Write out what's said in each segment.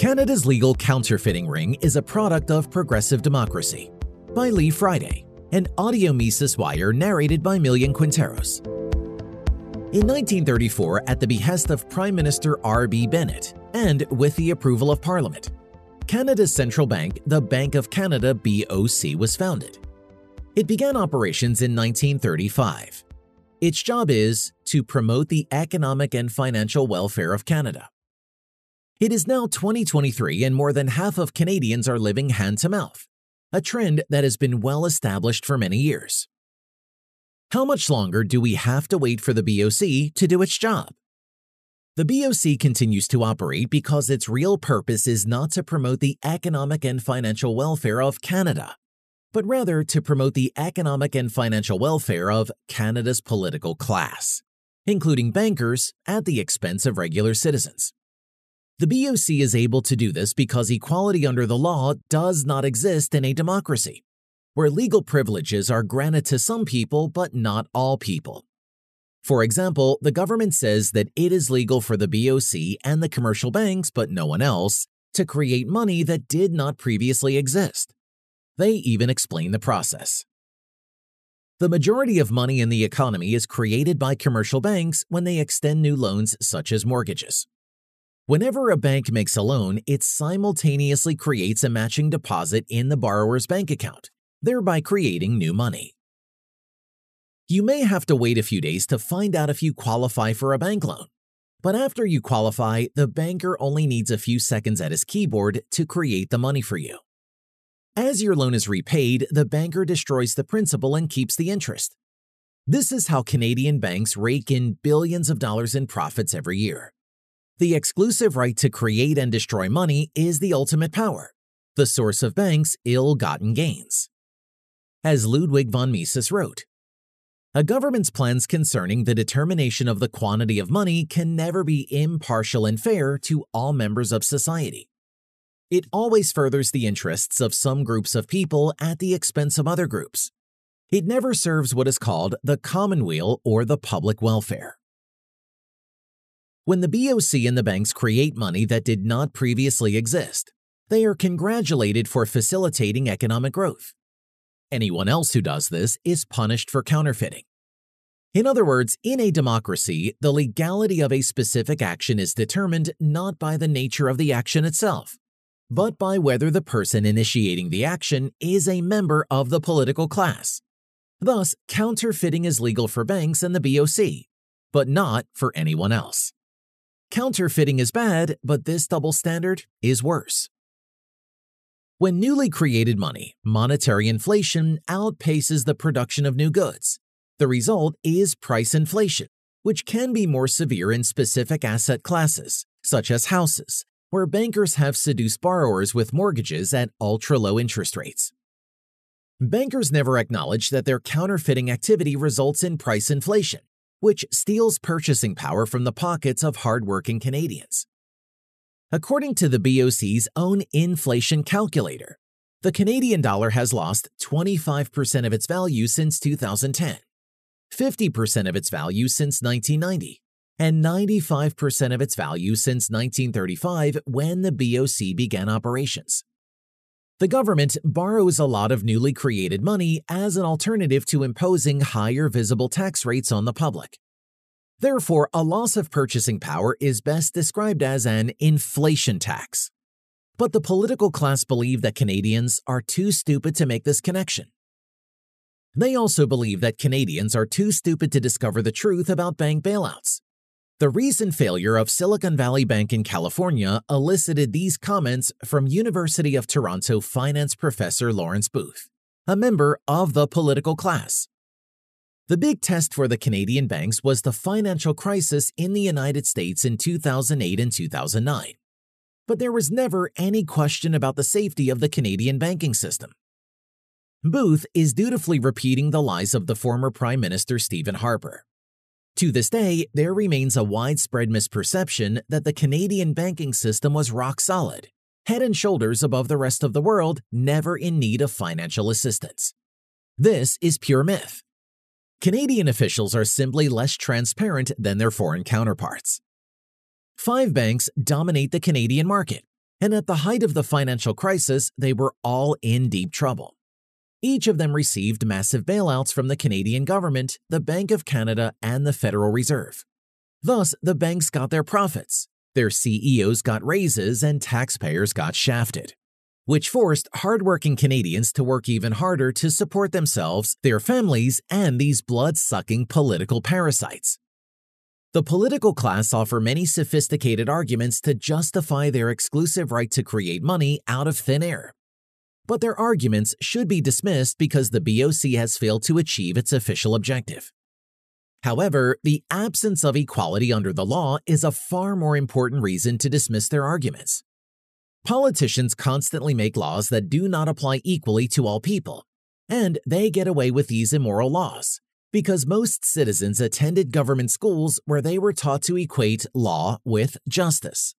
Canada's legal counterfeiting ring is a product of progressive democracy by Lee Friday, an audio Mises wire narrated by Millian Quinteros. In 1934, at the behest of Prime Minister R.B. Bennett and with the approval of Parliament, Canada's central bank, the Bank of Canada BOC, was founded. It began operations in 1935. Its job is to promote the economic and financial welfare of Canada. It is now 2023 and more than half of Canadians are living hand to mouth, a trend that has been well established for many years. How much longer do we have to wait for the BOC to do its job? The BOC continues to operate because its real purpose is not to promote the economic and financial welfare of Canada but rather to promote the economic and financial welfare of Canada's political class, including bankers, at the expense of regular citizens. The BOC is able to do this because equality under the law does not exist in a democracy, where legal privileges are granted to some people but not all people. For example, the government says that it is legal for the BOC and the commercial banks, but no one else, to create money that did not previously exist. They even explain the process. The majority of money in the economy is created by commercial banks when they extend new loans such as mortgages. Whenever a bank makes a loan, it simultaneously creates a matching deposit in the borrower's bank account, thereby creating new money. You may have to wait a few days to find out if you qualify for a bank loan. But after you qualify, the banker only needs a few seconds at his keyboard to create the money for you. As your loan is repaid, the banker destroys the principal and keeps the interest. This is how Canadian banks rake in billions of dollars in profits every year. The exclusive right to create and destroy money is the ultimate power, the source of banks' ill gotten gains. As Ludwig von Mises wrote, a government's plans concerning the determination of the quantity of money can never be impartial and fair to all members of society. It always furthers the interests of some groups of people at the expense of other groups. It never serves what is called the commonweal or the public welfare. When the BOC and the banks create money that did not previously exist, they are congratulated for facilitating economic growth. Anyone else who does this is punished for counterfeiting. In other words, in a democracy, the legality of a specific action is determined not by the nature of the action itself, but by whether the person initiating the action is a member of the political class. Thus, counterfeiting is legal for banks and the BOC, but not for anyone else. Counterfeiting is bad, but this double standard is worse. When newly created money, monetary inflation outpaces the production of new goods. The result is price inflation, which can be more severe in specific asset classes, such as houses, where bankers have seduced borrowers with mortgages at ultra low interest rates. Bankers never acknowledge that their counterfeiting activity results in price inflation, which steals purchasing power from the pockets of hardworking Canadians. According to the BOC's own inflation calculator, the Canadian dollar has lost 25% of its value since 2010, 50% of its value since 1990, and 95% of its value since 1935 when the BOC began operations. The government borrows a lot of newly created money as an alternative to imposing higher visible tax rates on the public. Therefore, a loss of purchasing power is best described as an inflation tax. But the political class believe that Canadians are too stupid to make this connection. They also believe that Canadians are too stupid to discover the truth about bank bailouts. The recent failure of Silicon Valley Bank in California elicited these comments from University of Toronto finance professor Lawrence Booth, a member of the political class. The big test for the Canadian banks was the financial crisis in the United States in 2008 and 2009. But there was never any question about the safety of the Canadian banking system. Booth is dutifully repeating the lies of the former Prime Minister Stephen Harper. To this day, there remains a widespread misperception that the Canadian banking system was rock solid, head and shoulders above the rest of the world, never in need of financial assistance. This is pure myth. Canadian officials are simply less transparent than their foreign counterparts. Five banks dominate the Canadian market, And at the height of the financial crisis, they were all in deep trouble. Each of them received massive bailouts from the Canadian government, the Bank of Canada, and the Federal Reserve. Thus, the banks got their profits, their CEOs got raises, and taxpayers got shafted, which forced hardworking Canadians to work even harder to support themselves, their families, and these blood sucking political parasites. The political class offer many sophisticated arguments to justify their exclusive right to create money out of thin air. But their arguments should be dismissed because the BOC has failed to achieve its official objective. However, the absence of equality under the law is a far more important reason to dismiss their arguments. Politicians constantly make laws that do not apply equally to all people, and they get away with these immoral laws because most citizens attended government schools where they were taught to equate law with justice.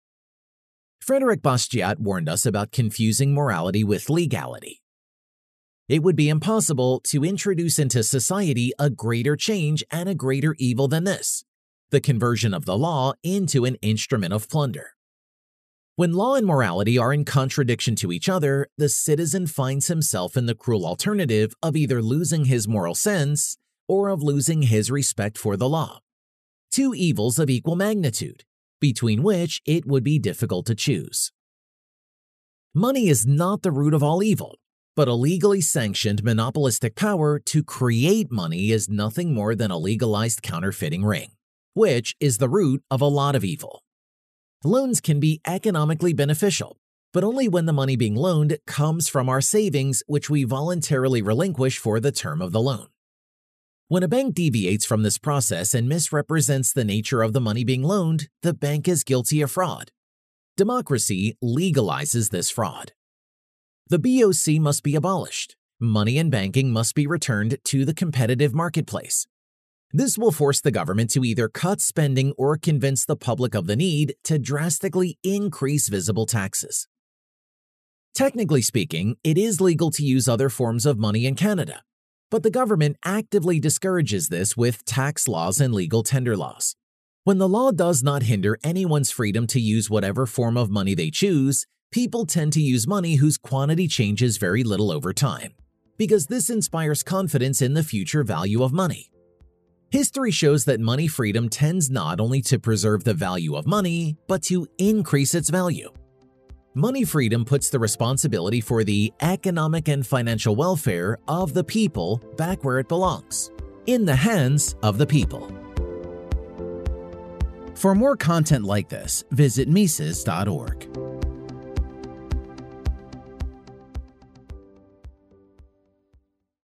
Frederick Bastiat warned us about confusing morality with legality it would be impossible to introduce into society a greater change and a greater evil than this the conversion of the law into an instrument of plunder. When law and morality are in contradiction to each other, the citizen finds himself in the cruel alternative of either losing his moral sense or of losing his respect for the law. Two evils of equal magnitude, between which it would be difficult to choose. Money is not the root of all evil, but a legally sanctioned monopolistic power to create money is nothing more than a legalized counterfeiting ring, which is the root of a lot of evil. Loans can be economically beneficial, but only when the money being loaned comes from our savings, which we voluntarily relinquish for the term of the loan. When a bank deviates from this process and misrepresents the nature of the money being loaned, the bank is guilty of fraud. Democracy legalizes this fraud. The BOC must be abolished. Money and banking must be returned to the competitive marketplace. This will force the government to either cut spending or convince the public of the need to drastically increase visible taxes. Technically speaking, it is legal to use other forms of money in Canada, but the government actively discourages this with tax laws and legal tender laws. When the law does not hinder anyone's freedom to use whatever form of money they choose, people tend to use money whose quantity changes very little over time, because this inspires confidence in the future value of money. History shows that money freedom tends not only to preserve the value of money, but to increase its value. Money freedom puts the responsibility for the economic and financial welfare of the people back where it belongs in the hands of the people. For more content like this, visit Mises.org.